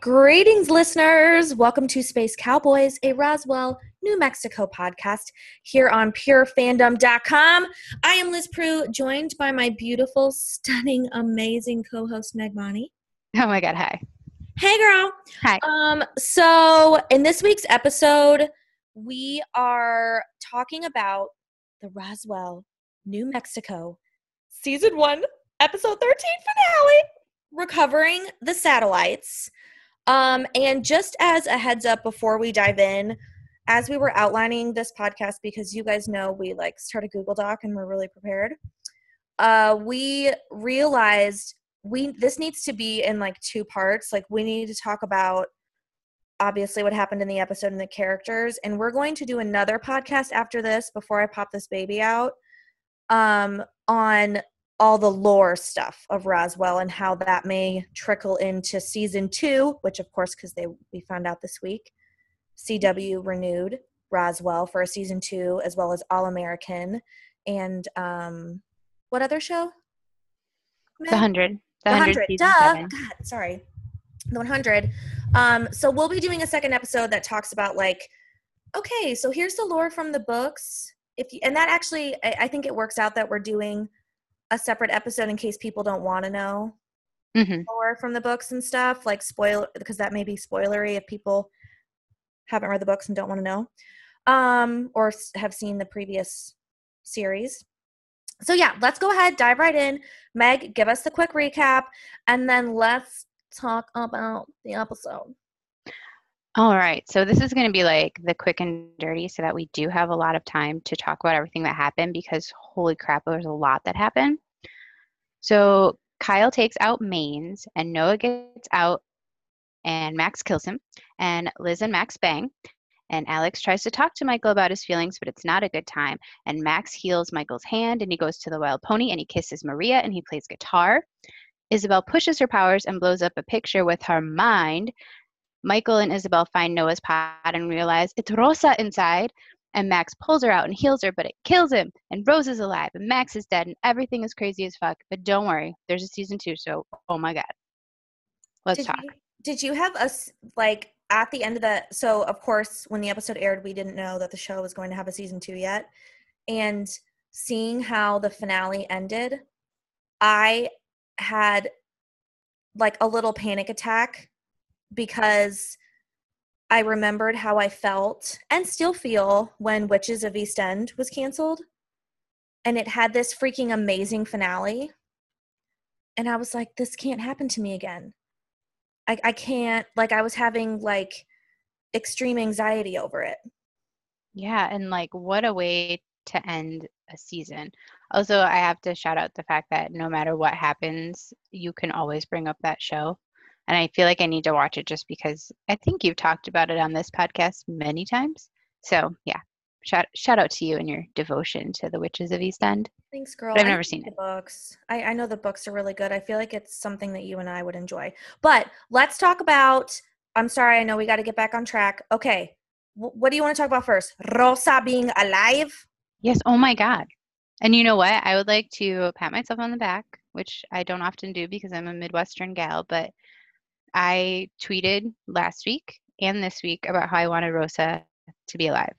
Greetings, listeners. Welcome to Space Cowboys, a Roswell, New Mexico podcast here on purefandom.com. I am Liz Prue, joined by my beautiful, stunning, amazing co host, Meg Bonnie. Oh my God, hi. Hey, girl. Hi. Um, so, in this week's episode, we are talking about the Roswell, New Mexico, season one, episode 13 finale, recovering the satellites. Um, and just as a heads up before we dive in, as we were outlining this podcast, because you guys know we like start a Google Doc and we're really prepared, uh, we realized we this needs to be in like two parts. Like we need to talk about obviously what happened in the episode and the characters, and we're going to do another podcast after this before I pop this baby out um, on all the lore stuff of Roswell and how that may trickle into season two, which of course, because they we found out this week, CW renewed Roswell for a season two, as well as All American and um, what other show? The hundred. The hundred. Duh. seven. God, sorry. The one hundred. Um, so we'll be doing a second episode that talks about like, okay, so here's the lore from the books. If you, and that actually, I, I think it works out that we're doing a separate episode in case people don't want to know Mhm. lore from the books and stuff, like spoil because that may be spoilery if people haven't read the books and don't want to know, um, or have seen the previous series. So yeah, let's go ahead, dive right in. Meg, give us the quick recap, and then let's talk about the episode. All right. So this is going to be like the quick and dirty so that we do have a lot of time to talk about everything that happened because holy crap, there's a lot that happened. So Kyle takes out Manes and Noah gets out and Max kills him and Liz and Max bang. And Alex tries to talk to Michael about his feelings, but it's not a good time. And Max heals Michael's hand and he goes to the wild pony and he kisses Maria and he plays guitar. Isabel pushes her powers and blows up a picture with her mind. Michael and Isabel find Noah's pod and realize it's Rosa inside. And Max pulls her out and heals her, but it kills him. And Rose is alive, and Max is dead, and everything is crazy as fuck. But don't worry, there's a season two, so oh my god. Let's did talk. You, did you have us like at the end of the? So of course, when the episode aired, we didn't know that the show was going to have a season two yet, and seeing how the finale ended, I had like a little panic attack because I remembered how I felt and still feel when Witches of East End was canceled. And it had this freaking amazing finale. And I was like, this can't happen to me again. I, I can't, like, I was having like extreme anxiety over it. Yeah, and like what a way to end a season. Also, I have to shout out the fact that no matter what happens, you can always bring up that show. And I feel like I need to watch it just because I think you've talked about it on this podcast many times. So yeah, shout shout out to you and your devotion to the Witches of East End. Thanks, girl. But I've never seen the it. Books. I, I know the books are really good. I feel like it's something that you and I would enjoy. But let's talk about. I'm sorry. I know we got to get back on track. Okay. wh- what do you want to talk about first? Rosa being alive. Yes, oh my God. And you know what? I would like to pat myself on the back, which I don't often do because I'm a Midwestern gal, but I tweeted last week and this week about how I wanted Rosa to be alive.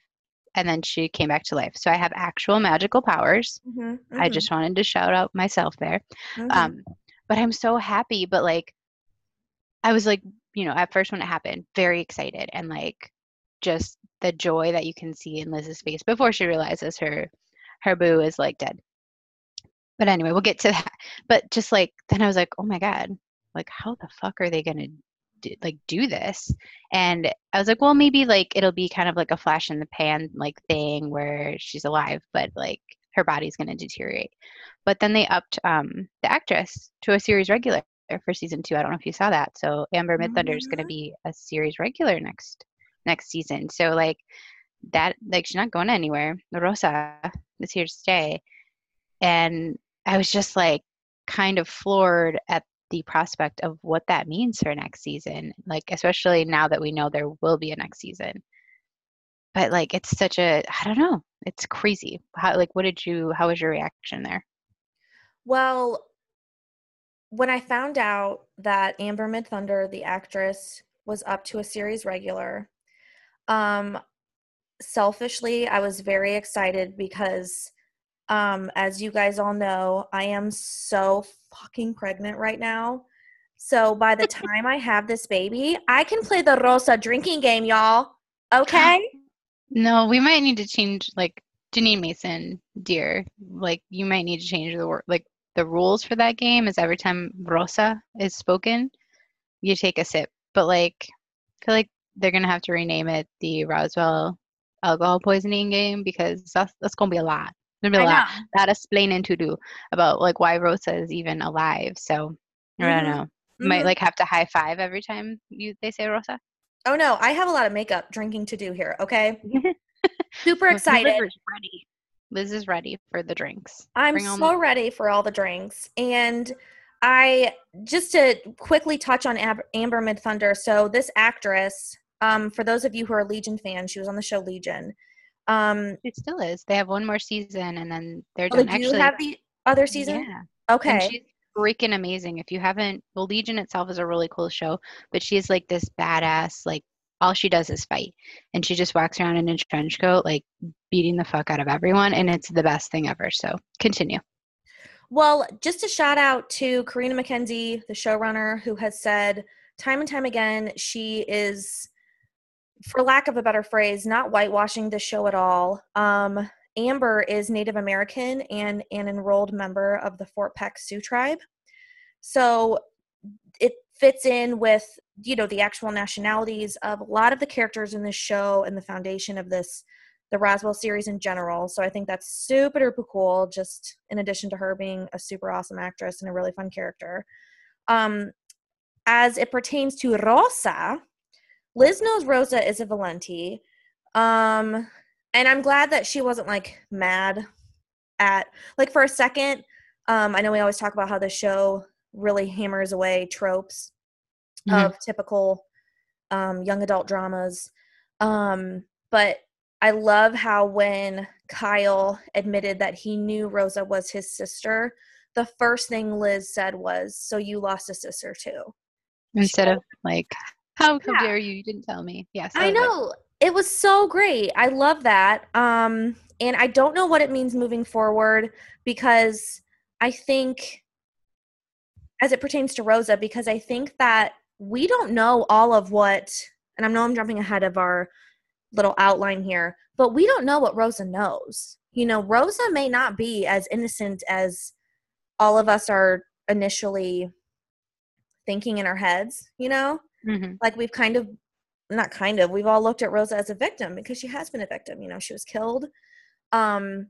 And then she came back to life. So I have actual magical powers. Mm-hmm, I just wanted to shout out myself there. Um, but I'm so happy. But like, I was like, you know, at first when it happened, very excited and like just the joy that you can see in Liz's face before she realizes her her boo is like dead. But anyway, we'll get to that. But just like then I was like, oh my god, like how the fuck are they gonna do, like do this? And I was like, well, maybe like it'll be kind of like a flash in the pan like thing where she's alive, but like her body's gonna deteriorate. But then they upped um, the actress to a series regular for season two. I don't know if you saw that. So Amber Midthunder is going to be a series regular next next season. So like that, like she's not going anywhere. Rosa is here to stay, and I was just like kind of floored at the prospect of what that means for next season. Like especially now that we know there will be a next season. But like it's such a I don't know. It's crazy. How like what did you? How was your reaction there? Well, when I found out that Amber Midthunder, the actress, was up to a series regular. Um, selfishly, I was very excited because, um, as you guys all know, I am so fucking pregnant right now. So by the time I have this baby, I can play the Rosa drinking game, y'all. Okay? No, we might need to change like Janine Mason, dear. Like you might need to change the word like the rules for that game is every time Rosa is spoken, you take a sip. But like I feel like they're gonna have to rename it the Roswell alcohol poisoning game because that's that's gonna be a lot. Gonna be a lot, lot explaining to do about like why Rosa is even alive. So I don't Mhm. know. You Might like have to high five every time you they say Rosa. Oh no, I have a lot of makeup drinking to do here, okay? Super excited. Liz is ready. Liz is ready for the drinks. I'm Bring on so ready for all the drinks. And I just to quickly touch on Ab- Amber Midthunder. So this actress, um, for those of you who are Legion fans, she was on the show Legion. Um, It still is. They have one more season and then they're oh, done. do Actually, have the other season. Yeah. Okay. And she's freaking amazing. If you haven't, well, Legion itself is a really cool show, but she's like this badass, like all she does is fight. And she just walks around in a trench coat, like beating the fuck out of everyone. And it's the best thing ever. So continue. Well, just a shout out to Carina MacKenzie, the showrunner, who has said time and time again she is, for lack of a better phrase, not whitewashing the show at all. Um, Amber is Native American and an enrolled member of the Fort Peck Sioux tribe. So it fits in with, you know, the actual nationalities of a lot of the characters in this show and the foundation of this the Roswell series in general. So I think that's super duper cool, just in addition to her being a super awesome actress and a really fun character. Um, as it pertains to Rosa, Liz knows Rosa is a Valenti. Um, and I'm glad that she wasn't like mad at, like, for a second. Um, I know we always talk about how the show really hammers away tropes Mhm. of typical um, young adult dramas. Um, but I love how when Kyle admitted that he knew Rosa was his sister, the first thing Liz said was, So you lost a sister too. Instead of like, how, how Yeah. dare you? You didn't tell me. Yes. I know. It was so great. I love that. Um, and I don't know what it means moving forward because I think, as it pertains to Rosa, because I think that we don't know all of what, and I know I'm jumping ahead of our little outline here, but we don't know what Rosa knows. You know, Rosa may not be as innocent as all of us are initially thinking in our heads, you know? Mhm. like we've kind of not kind of we've all looked at rosa as a victim because she has been a victim you know she was killed. Um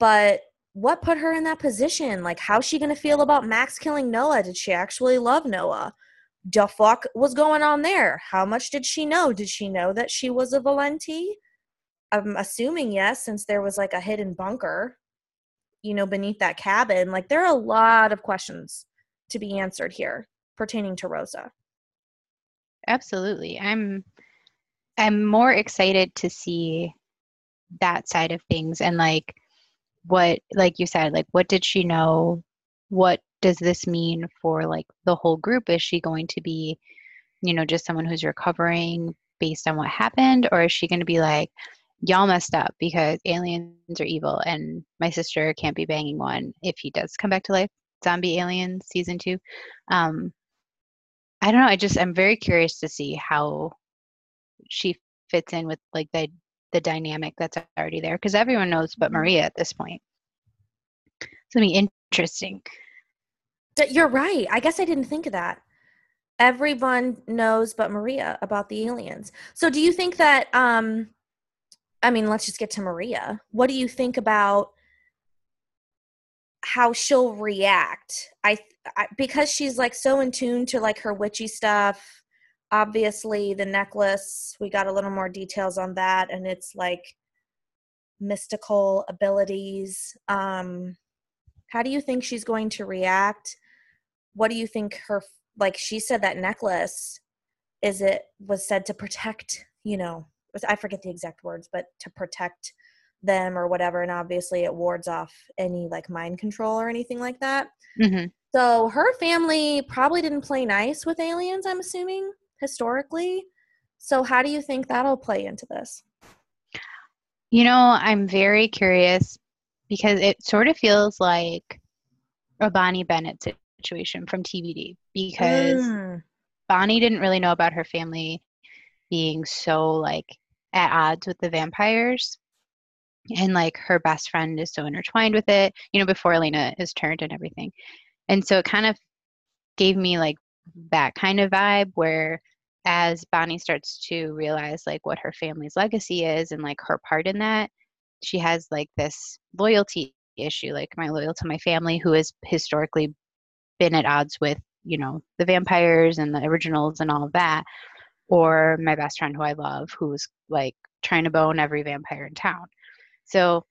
but what put her in that position? Like how's she going to feel about max killing noah? Did she actually love noah? The fuck was going on there? How much did she know? Did she know that she was a valenti? I'm assuming yes since there was like a hidden bunker you know beneath that cabin. Like there are a lot of questions to be answered here pertaining to rosa Absolutely. I'm I'm more excited to see that side of things and like what like you said, like what did she know? What does this mean for like the whole group? Is she going to be, you know, just someone who's recovering based on what happened or is she going to be like y'all messed up because aliens are evil and my sister can't be banging one if he does come back to life zombie alien season 2 um I don't know. I just I'm very curious to see how she fits in with like the the dynamic that's already there because everyone knows but Mhm. Maria at this point. It's gonna be interesting. You're right. I guess I didn't think of that. Everyone knows but Maria about the aliens. So do you think that um I mean, let's just get to Maria. What do you think about how she'll react? I, I because she's like so in tune to like her witchy stuff. Obviously, the necklace, we got a little more details on that and it's like mystical abilities. Um how do you think she's going to react? What do you think her like she said that necklace is it was said to protect, you know, I forget the exact words, but to protect them or whatever and obviously it wards off any like mind control or anything like that. hmm So her family probably didn't play nice with aliens, I'm assuming. historically. So, how do you think that'll play into this? You know, I'm very curious because it sort of feels like a Bonnie Bennett situation from TVD because mm. Bonnie didn't really know about her family being so like at odds with the vampires and like her best friend is so intertwined with it you know before elena is turned and everything. And so it kind of gave me like that kind of vibe where as bonnie starts to realize like what her family's legacy is and like her part in that she has like this loyalty issue like my loyal to my family who has historically been at odds with you know the vampires and the originals and all of that or my best friend who i love who's like trying to bone every vampire in town so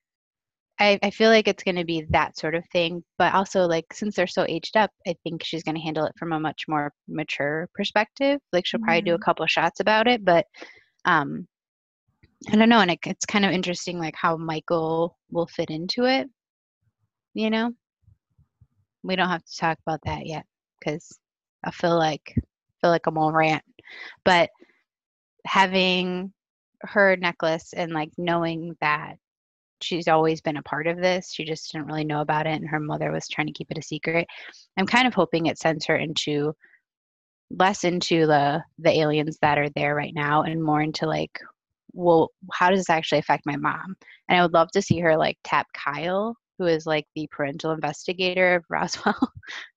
I, I feel like it's going to be that sort of thing. But also, like, since they're so aged up, I think she's going to handle it from a much more mature perspective. Like, she'll mm-hmm. probably do a mm-hmm. couple shots about it. But um, I don't know. And it, it's kind of interesting, like, how Michael will fit into it. You know? We don't have to talk about that yet because I feel like feel like I'm on rant. But having her necklace and like knowing that she's always been a part of this. She just didn't really know about it, and her mother was trying to keep it a secret. I'm kind of hoping it sends her into less into the the aliens that are there right now, and more into like, well, how does this actually affect my mom? And I would love to see her like tap Kyle, who is like the parental investigator of Roswell,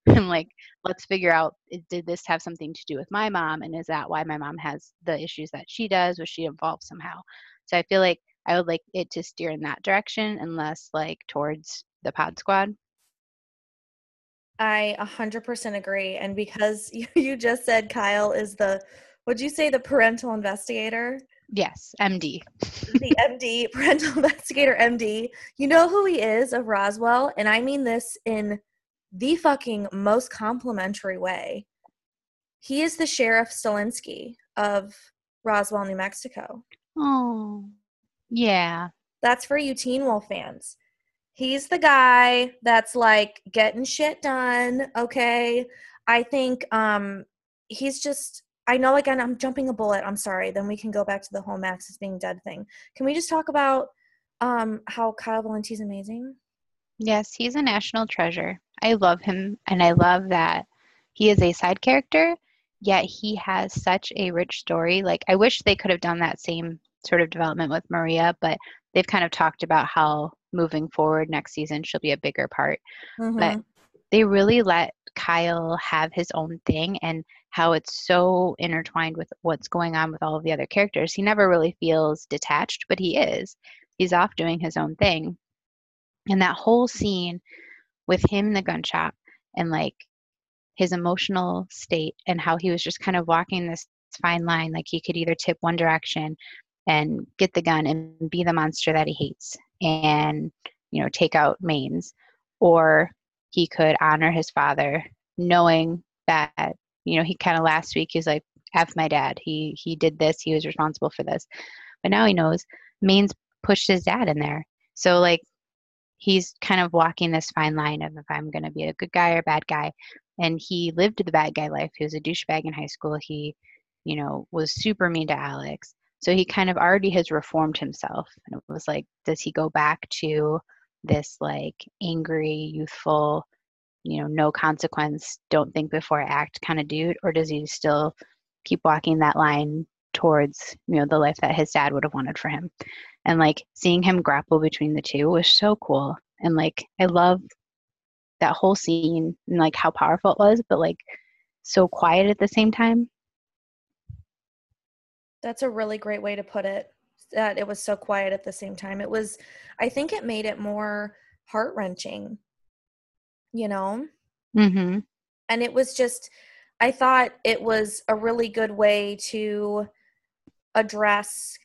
and like, let's figure out did this have something to do with my mom, and is that why my mom has the issues that she does? Was she involved somehow? So I feel like I would like it to steer in that direction and less like towards the pod squad. I 100% agree. And because you, just said Kyle is the, would you say the parental investigator? Yes, MD. the MD, parental investigator MD. You know who he is of Roswell? And I mean this in the fucking most complimentary way. He is the Sheriff Stilinski of Roswell, New Mexico. Oh. Yeah. That's for you Teen Wolf fans. He's the guy that's like getting shit done, okay? I think um he's just I know again I'm jumping a bullet. I'm sorry. Then we can go back to the whole Max is being dead thing. Can we just talk about um how Kyle Valenti's amazing? Yes, he's a national treasure. I love him and I love that he is a side character, yet he has such a rich story. Like I wish they could have done that same sort of development with Maria, but they've kind of talked about how moving forward next season she'll be a bigger part. Mm-hmm. But they really let Kyle have his own thing and how it's so intertwined with what's going on with all of the other characters. He never really feels detached, but he is. He's off doing his own thing. And that whole scene with him in the gun shop and like his emotional state and how he was just kind of walking this fine line like he could either tip one direction and get the gun and be the monster that he hates and you know take out Manes or he could honor his father knowing that you know he kind of last week he's like f my dad. He he did this. He was responsible for this. But now he knows Manes pushed his dad in there. So like he's kind of walking this fine line of if i'm going to be a good guy or bad guy. And he lived the bad guy life. He was a douchebag in high school. He you know was super mean to alex so he kind of already has reformed himself. And it was like, does he go back to this like angry, youthful, you know, no consequence, don't think before I act kind of dude? Or does he still keep walking that line towards, you know, the life that his dad would have wanted for him? And like seeing him grapple between the two was so cool. And like, I love that whole scene and like how powerful it was, but like so quiet at the same time. That's a really great way to put it. That it was so quiet at the same time. It was, I think it made it more heart wrenching, you know? Mm-hmm. And it was just, I thought it was a really good way to address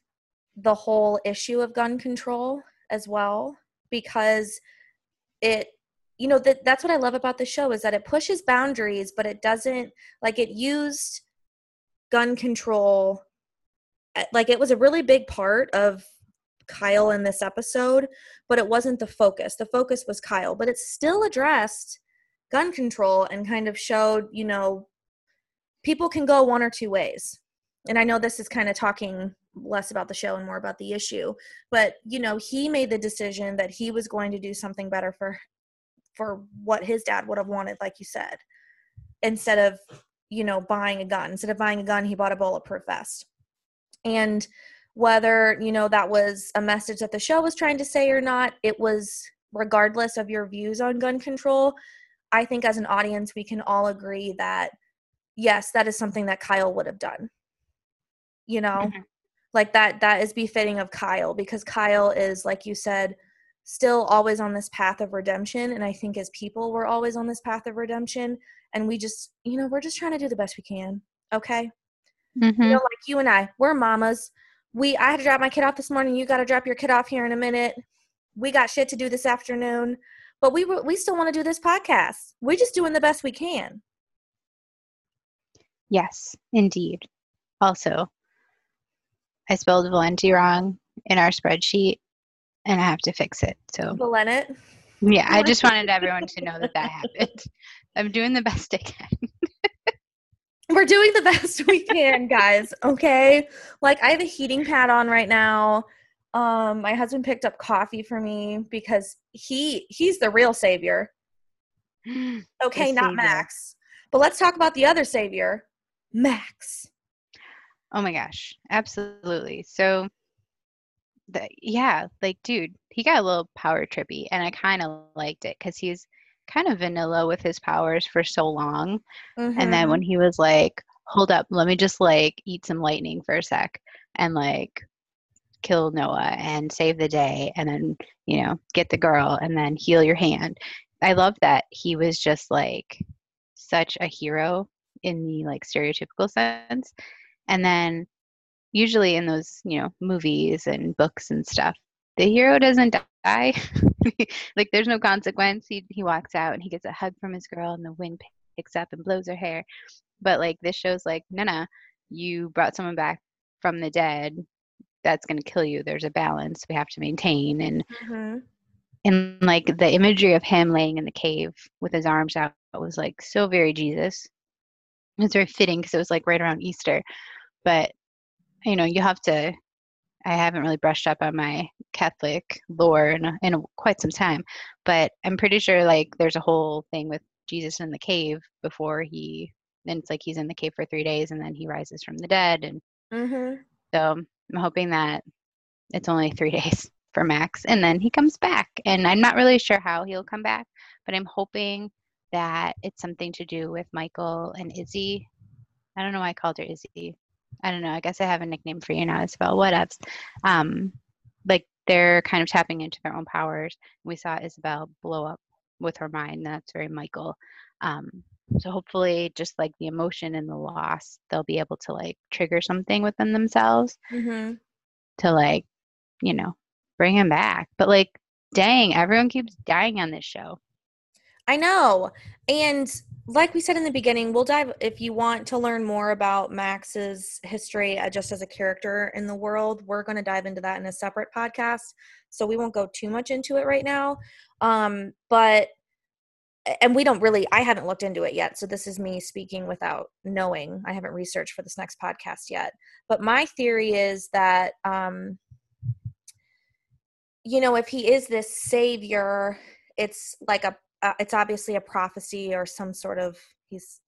the whole issue of gun control as well because it you know that that's what i love about the show is that it pushes boundaries but it doesn't like it used gun control Uh, like it was a really big part of Kyle in this episode, but it wasn't the focus. The focus was Kyle, but it still addressed gun control and kind of showed, you know, people can go one or two ways. And I know this is kind of talking less about the show and more about the issue, but you know, he made the decision that he was going to do something better for for what his dad would have wanted like you said. Instead of, you know, buying a gun. Instead of buying a gun, he bought a bulletproof vest. And whether, you know, that was a message that the show was trying to say or not, it was regardless of your views on gun control, I think as an audience we can all agree that yes, that is something that Kyle would have done. You know, mm-hmm. like that that is befitting of Kyle because Kyle is like you said still always on this path of redemption and I think as people we're always on this path of redemption and we just, you know, we're just trying to do the best we can. Okay? Mm-hmm. You know, like you and I, we're mamas. We I had to drop my kid off this morning. You got to drop your kid off here in a minute. We got shit to do this afternoon, but we we still want to do this podcast. We're just doing the best we can. Yes, indeed. Also, I spelled Valenti wrong in our spreadsheet, and I have to fix it. So Valenit. Yeah, I just wanted everyone to know that that happened. I'm doing the best I can. We're doing the best we can, guys. Okay. Like I have a heating pad on right now. Um, my husband picked up coffee for me because he he's the real savior. Okay, not. Max. But let's talk about the other savior, Max. Oh my gosh, absolutely. So, the, yeah, like, dude, he got a little power trippy, and I kind of liked it because he's kind of vanilla with his powers for so long. Mm-hmm. And then mm-hmm. when he was like, hold up, let me just like eat some lightning for a sec and like kill Noah and save the day and then, you know, get the girl and then heal your hand. I love that he was just like such a hero in the like stereotypical sense. And then usually in those, you know, movies and books and stuff, the hero doesn't die. like there's no consequence. He he walks out and he gets a hug from his girl and the wind picks up and blows her hair. But like this show's like, no no, you brought someone back from the dead. That's gonna kill you. There's a balance we have to maintain and mm-hmm. and like the imagery of him laying in the cave with his arms out was like so very Jesus. It was very fitting because it was like right around Easter. But you know, you have to I haven't really brushed up on my Catholic lore in, in quite some time, but I'm pretty sure like there's a whole thing with Jesus in the cave before he. Then it's like he's in the cave for three days and then he rises from the dead, and mm-hmm. so I'm hoping that it's only three days for Max, and then he comes back. And I'm not really sure how he'll come back, but I'm hoping that it's something to do with Michael and Izzy. I don't know why I called her Izzy. I don't know. I guess I have a nickname for you now, Isabel. What else? Um, like they're kind of tapping into their own powers. We saw Isabel blow up with her mind. That's very Michael. Um, so hopefully, just like the emotion and the loss, they'll be able to like trigger something within themselves mm-hmm. to like, you know, bring him back. But like, dang, everyone keeps dying on this show. I know. And like we said in the beginning, we'll dive if you want to learn more about Max's history uh, just as a character in the world. We're going to dive into that in a separate podcast, so we won't go too much into it right now. Um, but and we don't really I haven't looked into it yet, so this is me speaking without knowing. I haven't researched for this next podcast yet. But my theory is that um you know, if he is this savior, it's like a uh, it's obviously a prophecy or some sort of he's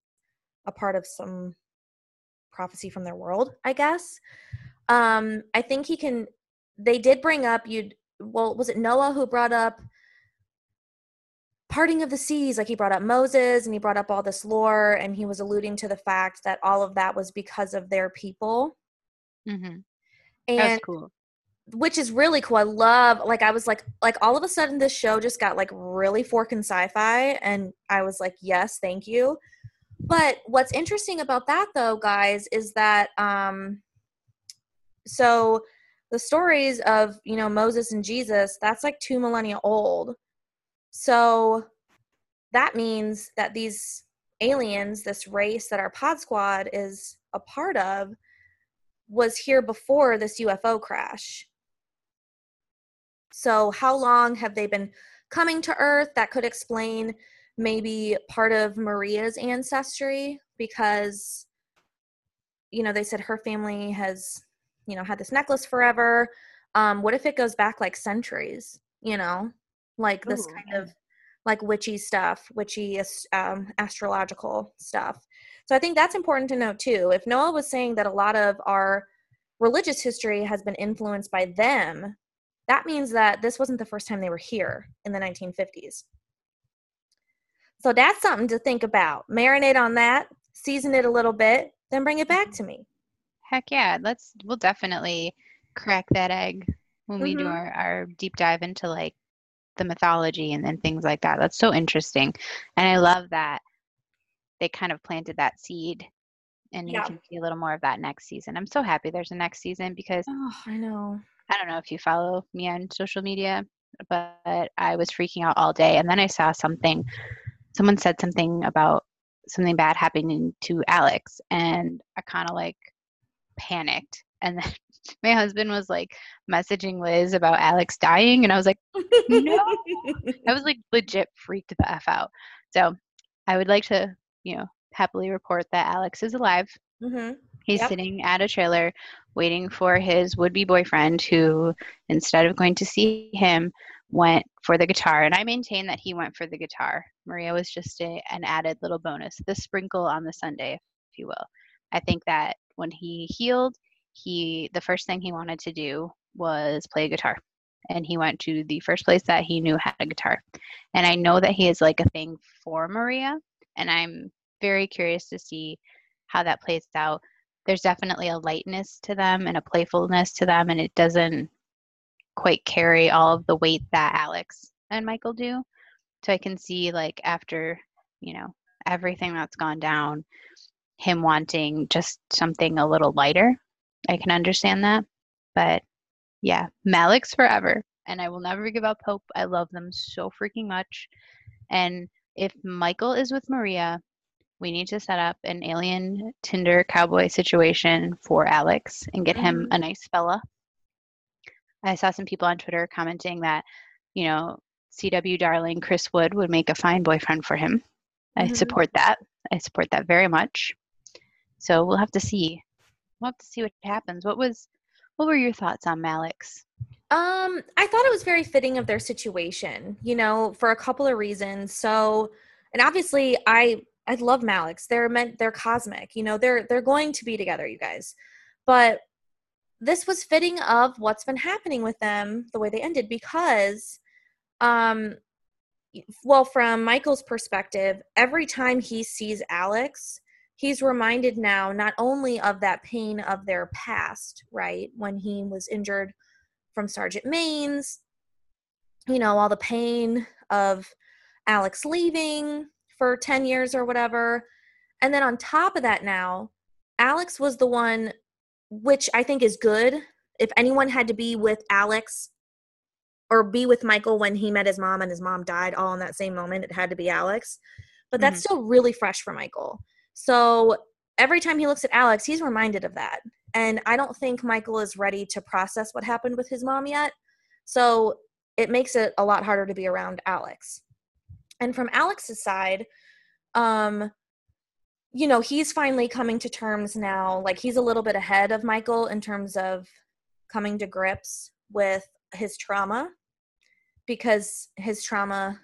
a part of some prophecy from their world i guess. Um i think he can they did bring up you'd well was it noah who brought up parting of the seas? Like he brought up moses and he brought up all this lore and he was alluding to the fact that all of that was because of their people. Mm-hmm. and That's cool which is really cool. I love like I was like like all of a sudden this show just got like really fork sci-fi and I was like, yes, thank you. But what's interesting about that though, guys, is that um so the stories of, you know, Moses and Jesus, that's like two millennia old. So that means that these aliens, this race that our pod squad is a part of, was here before this UFO crash. So, how long have they been coming to Earth? That could explain maybe part of Maria's ancestry because you know, they said her family has, you know, had this necklace forever. Um, what if it goes back like centuries? You know, like this Ooh, kind of like witchy stuff, witchy um, astrological stuff. So I think that's important to note too. If Noah was saying that a lot of our religious history has been influenced by them, that means that this wasn't the first time they were here in the 1950s. So that's something to think about. Marinate on that, season it a little bit, then bring it back to me. Heck yeah, let's we'll definitely crack that egg when we do Mhm. our, our deep dive into like the mythology and then things like that. That's so interesting. And I love that they kind of planted that seed and Yeah. we can see a little more of that next season. I'm so happy there's a next season because Oh, I know. I don't know if you follow me on social media, but I was freaking out all day. And then I saw something, someone said something about something bad happening to Alex, and I kind of like panicked. And then my husband was like messaging Liz about Alex dying, and I was like, No. I was like legit freaked the F out. So I would like to, you know, happily report that Alex is alive. hmm He's Yep. sitting at a trailer waiting for his would be boyfriend, who, instead of going to see him, went for the guitar. And I maintain that he went for the guitar. Maria was just a, an added little bonus, the sprinkle on the Sunday, if you will. I think that when he healed, he the first thing he wanted to do was play guitar. And he went to the first place that he knew had a guitar. And I know that he is like a thing for Maria. And I'm very curious to see how that plays out there's definitely a lightness to them and a playfulness to them and it doesn't quite carry all of the weight that alex and michael do. So i can see like after you know everything that's gone down him wanting just something a little lighter i can understand that. But yeah Malex forever and i will never give up hope. I love them so freaking much. And if michael is with maria we need to set up an alien Tinder cowboy situation for Alex and get him a nice fella. I saw some people on Twitter commenting that, you know, CW darling Chris Wood would make a fine boyfriend for him. I Mhm. support that. I support that very much. So we'll have to see. We'll have to see what happens. What was what were your thoughts on Malex? Um, I thought it was very fitting of their situation, you know, for a couple of reasons. So, and obviously, I I love Malex. They're meant they're cosmic, you know. They're they're going to be together, you guys. But this was fitting of what's been happening with them the way they ended because, um, well, from Michael's perspective, every time he sees Alex, he's reminded now not only of that pain of their past, right, when he was injured from Sergeant Manes, you know, all the pain of Alex leaving for 10 years or whatever. And then on top of that, now, Alex was the one, which I think is good. If anyone had to be with Alex or be with Michael when he met his mom and his mom died all in that same moment, it had to be Alex. But that's mm-hmm. still really fresh for Michael. So every time he looks at Alex, he's reminded of that. And I don't think Michael is ready to process what happened with his mom yet. So it makes it a lot harder to be around Alex. And from Alex's side, um, you know, he's finally coming to terms now. Like he's a little bit ahead of Michael in terms of coming to grips with his trauma because his trauma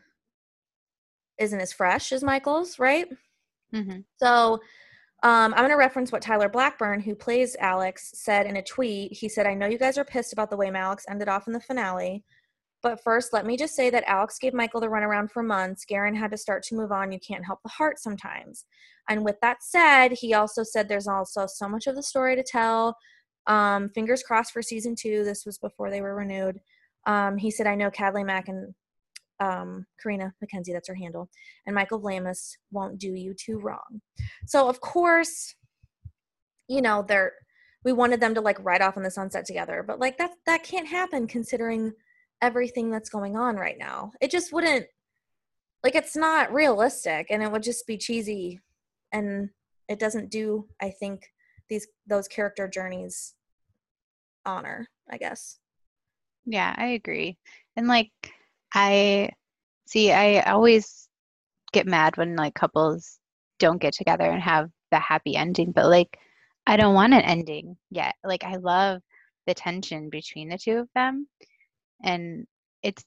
isn't as fresh as Michael's, right? Mm-hmm. So um, I'm going to reference what Tyler Blackburn, who plays Alex, said in a tweet. He said, I know you guys are pissed about the way Alex ended off in the finale, but first, let me just say that Alex gave Michael the runaround for months. Guerin had to start to move on. You can't help the heart sometimes. And with that said, he also said there's also so much of the story to tell. Um, fingers crossed for season two. This was before they were renewed. Um, he said, I know Cadley Mack and um, Carina MacKenzie, that's her handle, and Michael Vlamis won't do you too wrong. So of course, you know, they're we wanted them to like ride off in the sunset together, but like that that can't happen considering everything that's going on right now. It just wouldn't like it's not realistic and it would just be cheesy and it doesn't do I think these those character journeys honor, I guess. Yeah, I agree. And like I see I always get mad when like couples don't get together and have the happy ending, but like I don't want an ending yet. Like I love the tension between the two of them and it's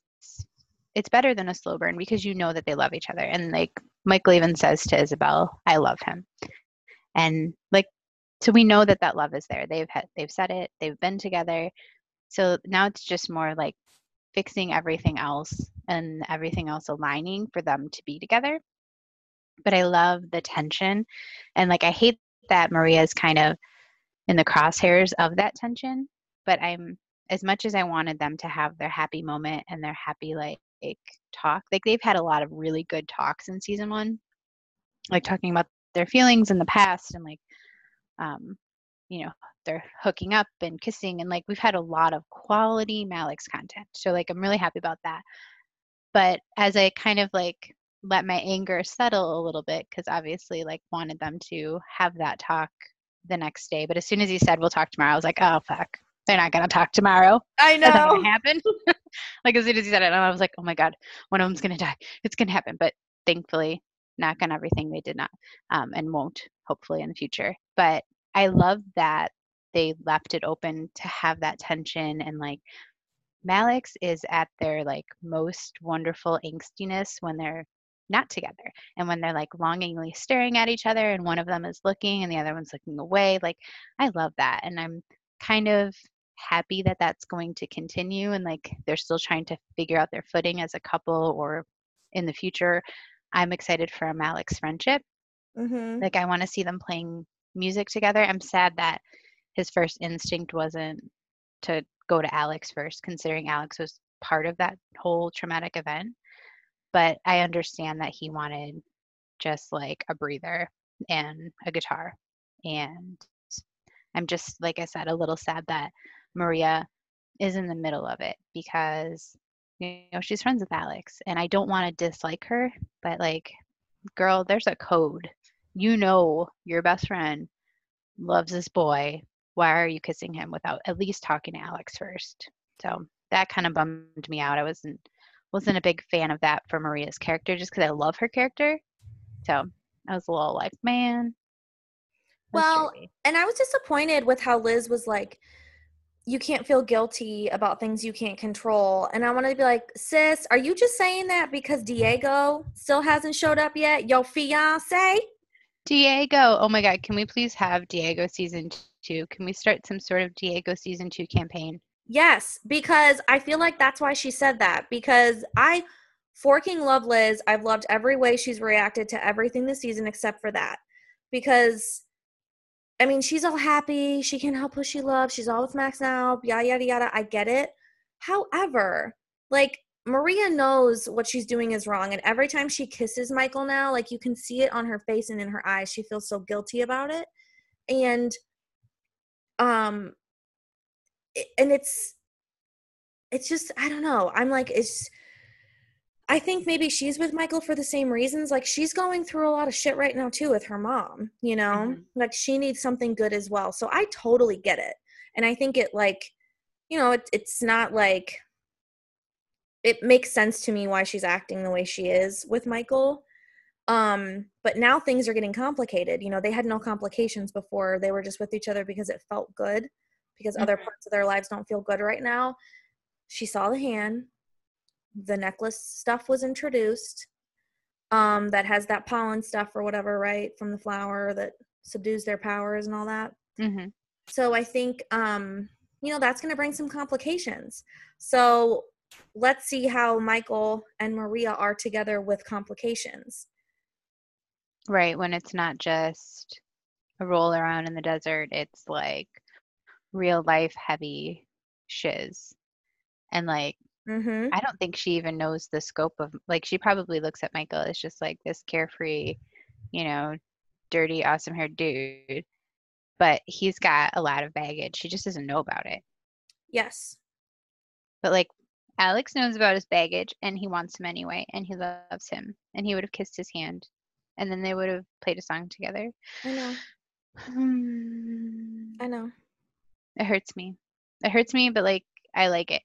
it's better than a slow burn because you know that they love each other and like Michael even says to Isabel, I love him. And like so we know that that love is there. They've had they've said it, they've been together. So now it's just more like fixing everything else and everything else aligning for them to be together. But I love the tension and like I hate that Maria is kind of in the crosshairs of that tension. But I'm as much as I wanted them to have their happy moment and their happy like, talk, like they've had a lot of really good talks in season one, like talking about their feelings in the past and like, um, you know, they're hooking up and kissing and like we've had a lot of quality Malex content. So like I'm really happy about that. But as I kind of like let my anger settle a little bit because obviously like wanted them to have that talk the next day. But as soon as he said we'll talk tomorrow, I was like, oh fuck, they're not gonna talk tomorrow. I know. That's not gonna happen. like as soon as he said it, I was like, oh my god, one of them's gonna die. It's gonna happen. But thankfully, knock on everything, they did not, um, and won't hopefully in the future. But I love that they left it open to have that tension and like Malex is at their like most wonderful angstiness when they're not together and when they're like longingly staring at each other and one of them is looking and the other one's looking away like i love that and i'm kind of happy that that's going to continue and like they're still trying to figure out their footing as a couple or in the future i'm excited for a friendship Mm-hmm. like i want to see them playing music together i'm sad that his first instinct wasn't to go to alex first considering alex was part of that whole traumatic event but I understand that he wanted just like a breather and a guitar. And I'm just, like I said, a little sad that Maria is in the middle of it because, you know, she's friends with Alex and I don't want to dislike her, but like, girl, there's a code. You know, your best friend loves this boy. Why are you kissing him without at least talking to Alex first? So that kind of bummed me out. I wasn't wasn't a big fan of that for Maria's character just because I love her character. So I was a little like, man. Well, dirty." and I was disappointed with how Liz was like, you can't feel guilty about things you can't control. And I want to be like, sis, are you just saying that because Diego still hasn't showed up yet? Your fiance? Diego. Oh my God. Can we please have Diego season two? Can we start some sort of Diego season two campaign? Yes, because I feel like that's why she said that. Because I forking love Liz. I've loved every way she's reacted to everything this season except for that. Because I mean, she's all happy. She can help who she loves. She's all with Max now. Yada yada yada. I get it. However, like Maria knows what she's doing is wrong, and every time she kisses Michael now, like you can see it on her face and in her eyes, she feels so guilty about it. And um and it's it's just I don't know. I'm like it's I think maybe she's with Michael for the same reasons. Like she's going through a lot of shit right now too with her mom, you know? Mhm. Like she needs something good as well. So I totally get it. And I think it like, you know, it, it's not like it makes sense to me why she's acting the way she is with Michael. Um, but now things are getting complicated. You know, they had no complications before. They were just with each other because it felt good, because other Mhm. parts of their lives don't feel good right now. She saw the hand. The necklace stuff was introduced. Um, that has that pollen stuff or whatever, right, from the flower that subdues their powers and all that. Mm-hmm. So I think um, you know, that's gonna bring some complications. So let's see how Michael and Maria are together with complications. Right. When it's not just a roll around in the desert, it's like real life heavy shiz. And like, Mm-hmm. I don't think she even knows the scope of like she probably looks at Michael as just like this carefree, you know, dirty, awesome haired dude. But he's got a lot of baggage. She just doesn't know about it. Yes. But like Alex knows about his baggage and he wants him anyway and he loves him and he would have kissed his hand and then they would have played a song together. I know. I know. It hurts me. It hurts me, but like I like it.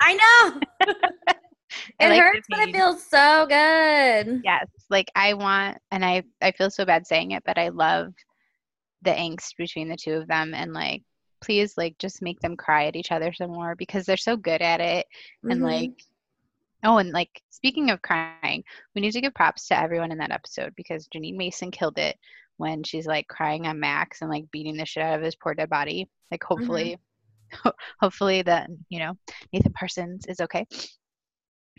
I know. I it like hurts, but it feels so good. Yes, like I want, and I I feel so bad saying it, but I love the angst between the two of them and like please like just make them cry at each other some more because they're so good at it and Mhm. like oh and like speaking of crying we need to give props to everyone in that episode because jeanine mason killed it when she's like crying on max and like beating the shit out of his poor dead body like hopefully hopefully that you know nathan parsons is okay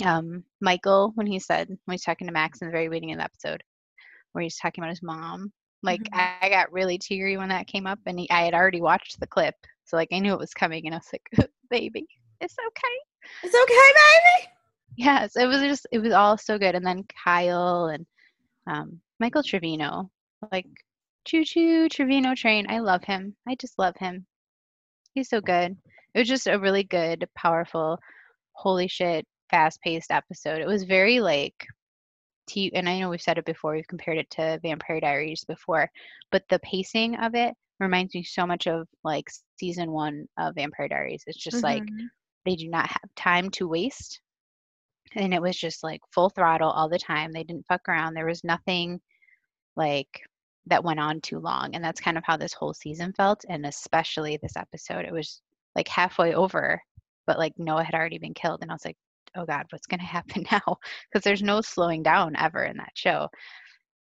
um michael when he said when he's talking to max in the very beginning of the episode where he's talking about his mom like Mhm. I, I got really teary when that came up and he, i had already watched the clip so like i knew it was coming and i was like baby it's okay It's okay, baby. yes it was just it was all so good and then kyle and um michael trevino like choo choo trevino train i love him i just love him he's so good. It was just a really good powerful holy shit fast paced episode. It was very like t and i know we've said it before we've compared it to vampire diaries before but the pacing of it reminds me so much of like season one of vampire diaries. It's just like Mhm. they do not have time to waste and it was just like full throttle all the time. They didn't fuck around. There was nothing like that went on too long and that's kind of how this whole season felt and especially this episode it was like halfway over but like noah had already been killed and i was like oh god what's going to happen now? Because there's no slowing down ever in that show.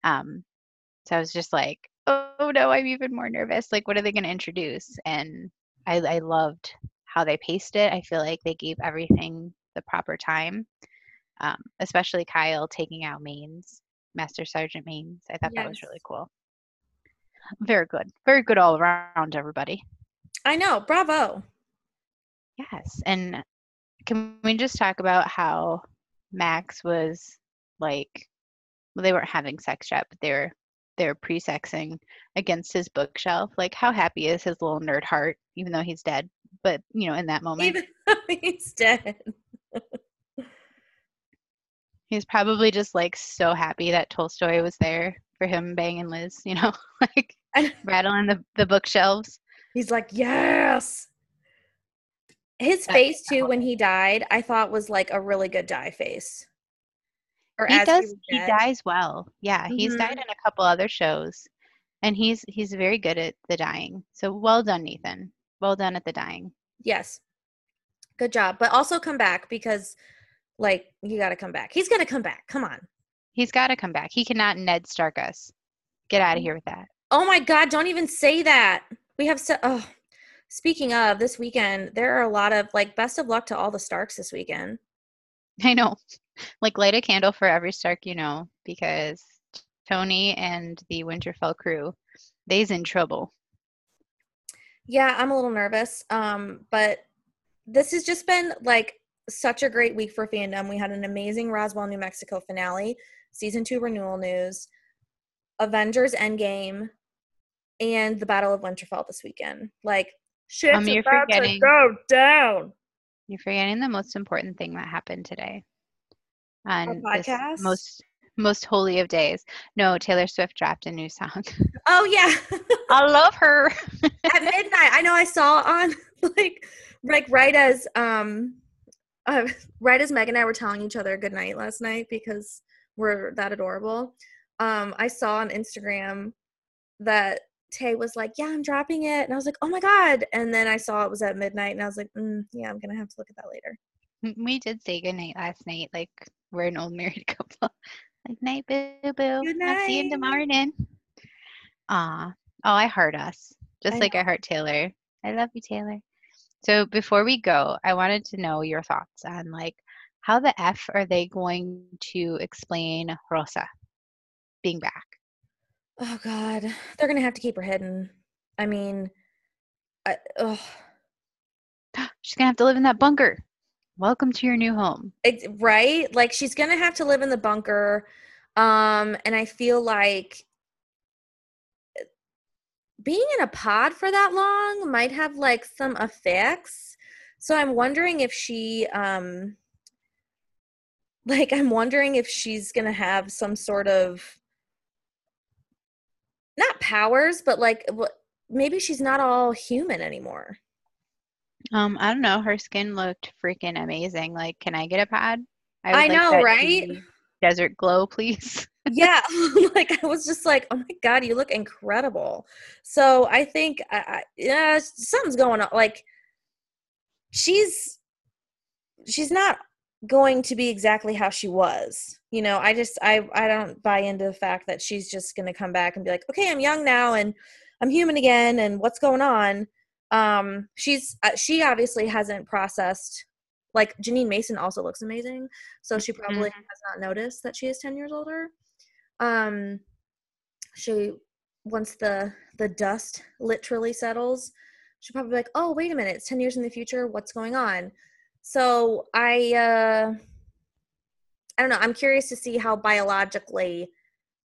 Um so i was just like oh no i'm even more nervous like what are they going to introduce? And i i loved how they paced it i feel like they gave everything the proper time um, especially kyle taking out Manes master sergeant Manes i thought that was really cool very good very good all around everybody I know. Bravo. yes and can we just talk about how max was like well they weren't having sex yet but they were they were pre-sexing against his bookshelf like how happy is his little nerd heart even though he's dead but you know in that moment Even though he's dead. he's probably just like so happy that tolstoy was there for him banging liz you know like rattling the, the bookshelves he's like, yes. His That- face too when he died, I thought was like a really good die face. Or he does was he dies well yeah he's mm-hmm. died in a couple other shows and he's he's very good at the dying so well done nathan well done at the dying Yes. Good job. But also come back because like you gotta come back. He's gonna come back. Come on. He's got to come back he cannot ned stark us get out of here with that Oh my god, don't even say that. We have so oh speaking of this weekend, there are a lot of like best of luck to all the Starks this weekend. i know like light a candle for every stark you know because tony and the winterfell crew they's in trouble Yeah, I'm a little nervous. Um, but this has just been like such a great week for fandom. We had an amazing Roswell, New Mexico finale, season two renewal news, Avengers Endgame, and the Battle of Winterfell this weekend. Like shit's Um, about to go down. You're forgetting the most important thing that happened today. On podcast? most most holy of days. No, Taylor Swift dropped a new song. Oh yeah. I love her. At midnight. I know I saw on like like right as um uh, right as Meg and I were telling each other good night last night because we're that adorable. Um, I saw on Instagram that Tay was like, "Yeah, I'm dropping it," and I was like, "Oh my god!" And then I saw it was at midnight, and I was like, mm, "Yeah, I'm gonna have to look at that later." we did say good night last night, like we're an old married couple. like night, boo boo. Good I'll see you in the morning. Aw. Oh, I heart us. Just I like I heart Taylor. I love you, Taylor. So before we go, I wanted to know your thoughts on like how the F are they going to explain Rosa being back? Oh god, they're gonna have to keep her hidden. I mean, I, ugh. She's gonna have to live in that bunker. Welcome to your new home. Right like she's gonna have to live in the bunker um and i feel like being in a pod for that long might have like some effects so i'm wondering if she um like i'm wondering if she's gonna have some sort of not powers but like maybe she's not all human anymore Um, I don't know. Her skin looked freaking amazing. Like, can I get a pod? I would know, right? Desert glow, please. yeah, like I was just like, oh my god, you look incredible. So I think, uh, yeah, something's going on. Like she's she's not going to be exactly how she was. You know, I just I I don't buy into the fact that she's just going to come back and be like, "Okay, I'm young now and I'm human again and what's going on?" Um she's uh, she obviously hasn't processed like Jeanine Mason also looks amazing, so she probably mm-hmm. has not noticed that she is 10 years older. Um she once the the dust literally settles, she'll probably be like, "Oh, wait a minute, it's 10 years in the future. What's going on?" So I uh I don't know. I'm curious to see how biologically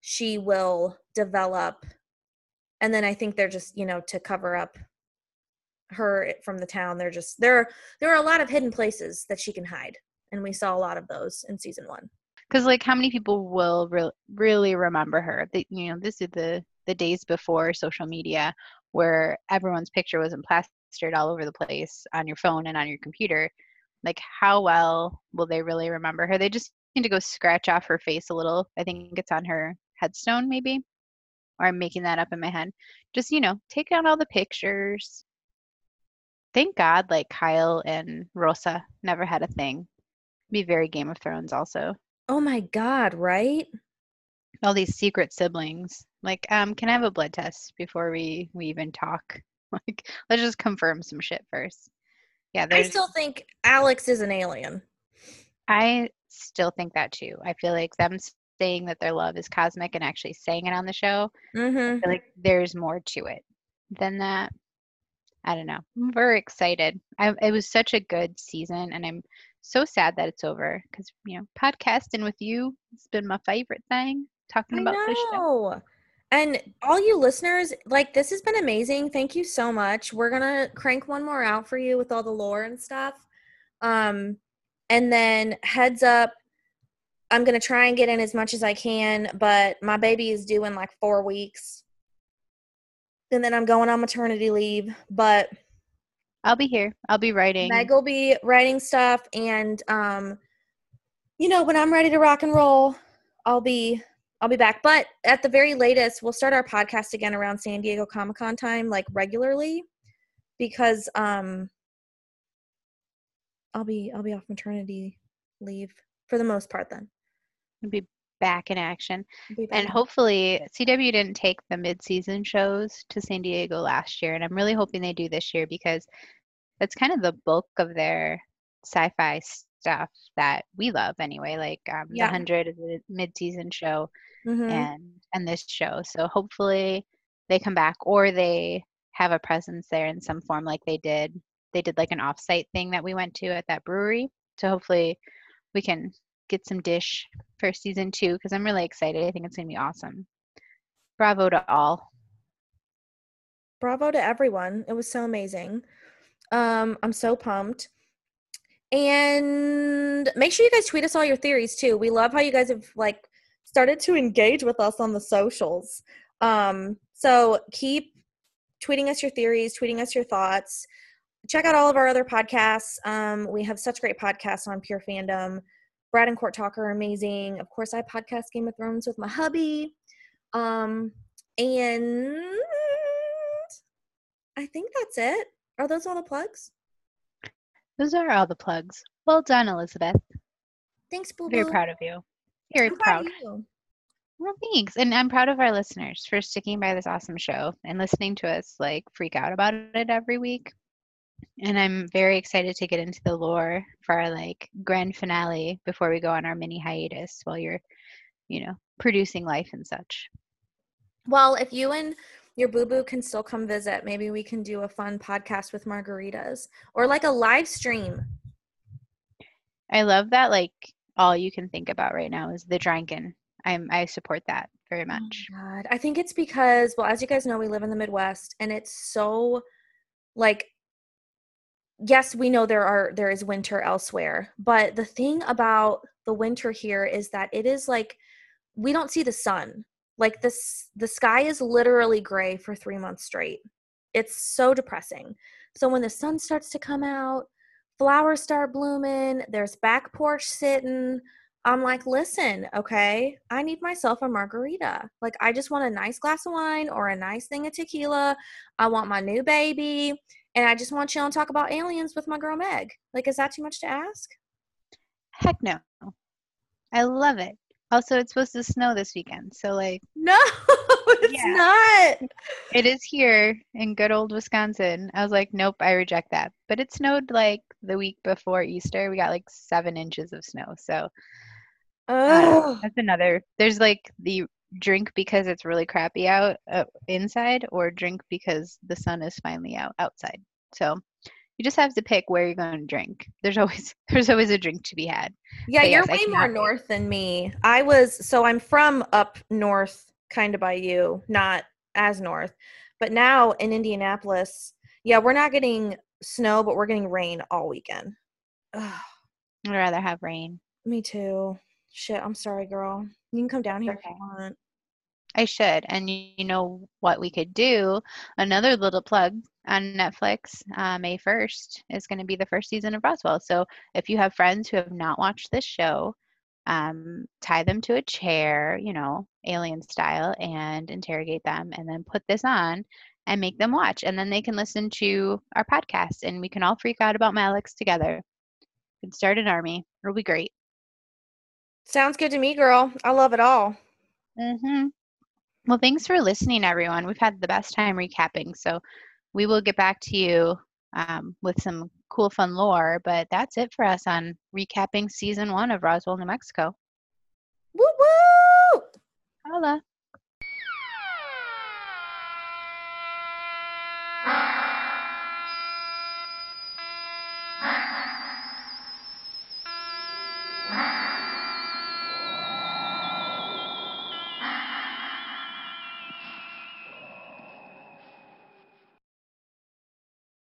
she will develop. And then I think they're just, you know, to cover up her from the town, they're just there Are, there are a lot of hidden places that she can hide. And we saw a lot of those in season 1. Cuz like how many people will re- really remember her? That you know, this is the the days before social media where everyone's picture wasn't plastered all over the place on your phone and on your computer. Like how well will they really remember her? They just need to go scratch off her face a little. I think it's on her headstone maybe? Or i'm making that up in my head. Just you know take out all the pictures. Thank god like kyle and rosa never had a thing. Be very game of thrones also oh my god right all these secret siblings like um can i have a blood test before we we even talk like let's just confirm some shit first yeah, I still think Alex is an alien. I still think that too. I feel like them saying that their love is cosmic and actually saying it on the show, mm-hmm. like there's more to it than that. I don't know. I'm very excited. I, it was such a good season, and I'm so sad that it's over because you know podcasting with you has been my favorite thing. Talking I about know. this show. And all you listeners, like this has been amazing. Thank you so much. We're gonna crank one more out for you with all the lore and stuff. Um, and then heads up, I'm gonna try and get in as much as I can, but my baby is due in like four weeks. And then I'm going on maternity leave, but I'll be here. I'll be writing. Meg will be writing stuff and um you know, when I'm ready to rock and roll, I'll be I'll be back. But at the very latest, we'll start our podcast again around San Diego Comic Con time, like regularly, because um I'll be I'll be off maternity leave for the most part then. I'll be back in action. Back. And hopefully CW didn't take the mid season shows to San Diego last year. And I'm really hoping they do this year because that's kind of the bulk of their sci-fi stuff that we love anyway. Like um, yeah. the hundred is a mid season show mm-hmm. and and this show. So hopefully they come back or they have a presence there in some form like they did. They did like an offsite thing that we went to at that brewery. So hopefully we can get some dish for season two because I'm really excited. I think it's gonna be awesome. Bravo to all. Bravo to everyone. It was so amazing. Um, I'm so pumped. And make sure you guys tweet us all your theories too. We love how you guys have like started to engage with us on the socials. Um, so keep tweeting us your theories, tweeting us your thoughts. Check out all of our other podcasts. Um, we have such great podcasts on Pure Fandom. Brad and Court Talk are amazing. Of course, I podcast Game of Thrones with my hubby. Um, and I think that's it. Are those all the plugs? Those are all the plugs. Well done, Elizabeth. Thanks, Boo. Very proud of you. Very I'm proud. proud well, thanks. And I'm proud of our listeners for sticking by this awesome show and listening to us like freak out about it every week. And I'm very excited to get into the lore for our like grand finale before we go on our mini hiatus while you're, you know, producing life and such. Well, if you and your boo boo can still come visit, maybe we can do a fun podcast with margaritas or like a live stream. I love that like all you can think about right now is the drinking. I'm I support that very oh much. Oh God. I think it's because well, as you guys know, we live in the Midwest and it's so like yes, we know there are there is winter elsewhere, but the thing about the winter here is that it is like we don't see the sun. Like this the sky is literally gray for 3 months straight. It's so depressing. So when the sun starts to come out, flowers start blooming, there's back porch sitting, I'm like, listen, okay, I need myself a margarita. Like, I just want a nice glass of wine or a nice thing of tequila. I want my new baby. And I just want to chill and talk about aliens with my girl Meg. Like, is that too much to ask? Heck no. I love it. Also, it's supposed to snow this weekend. So, like, No, it's Yeah. not. it is here in good old Wisconsin. I was like, nope, I reject that. But it snowed like the week before Easter. We got like seven inches of snow. So, uh, that's another. There's like the drink because it's really crappy out uh, inside, or drink because the sun is finally out outside. So, you just have to pick where you're going to drink. There's always there's always a drink to be had. Yeah, But you're yes, way more wait. north than me. I was so I'm from up north, kind of by you, not as north. But now in Indianapolis, yeah, we're not getting snow, but we're getting rain all weekend. Ugh, I'd rather have rain. me too. Shit, I'm sorry, girl. You can come down here if you want. I should. And you, know what we could do? Another little plug on Netflix, uh, May 1st, is going to be the first season of Roswell. So if you have friends who have not watched this show, um, tie them to a chair, you know, alien style, and interrogate them, and then put this on and make them watch. And then they can listen to our podcast, and we can all freak out about Malex together. We can start an army. It'll be great. Sounds good to me, girl. I love it all. Mm-hmm. Well, thanks for listening, everyone. We've had the best time recapping. So we will get back to you um, with some cool, fun lore. But that's it for us on recapping season one of Roswell, New Mexico. Woo woo! Hola. Wow.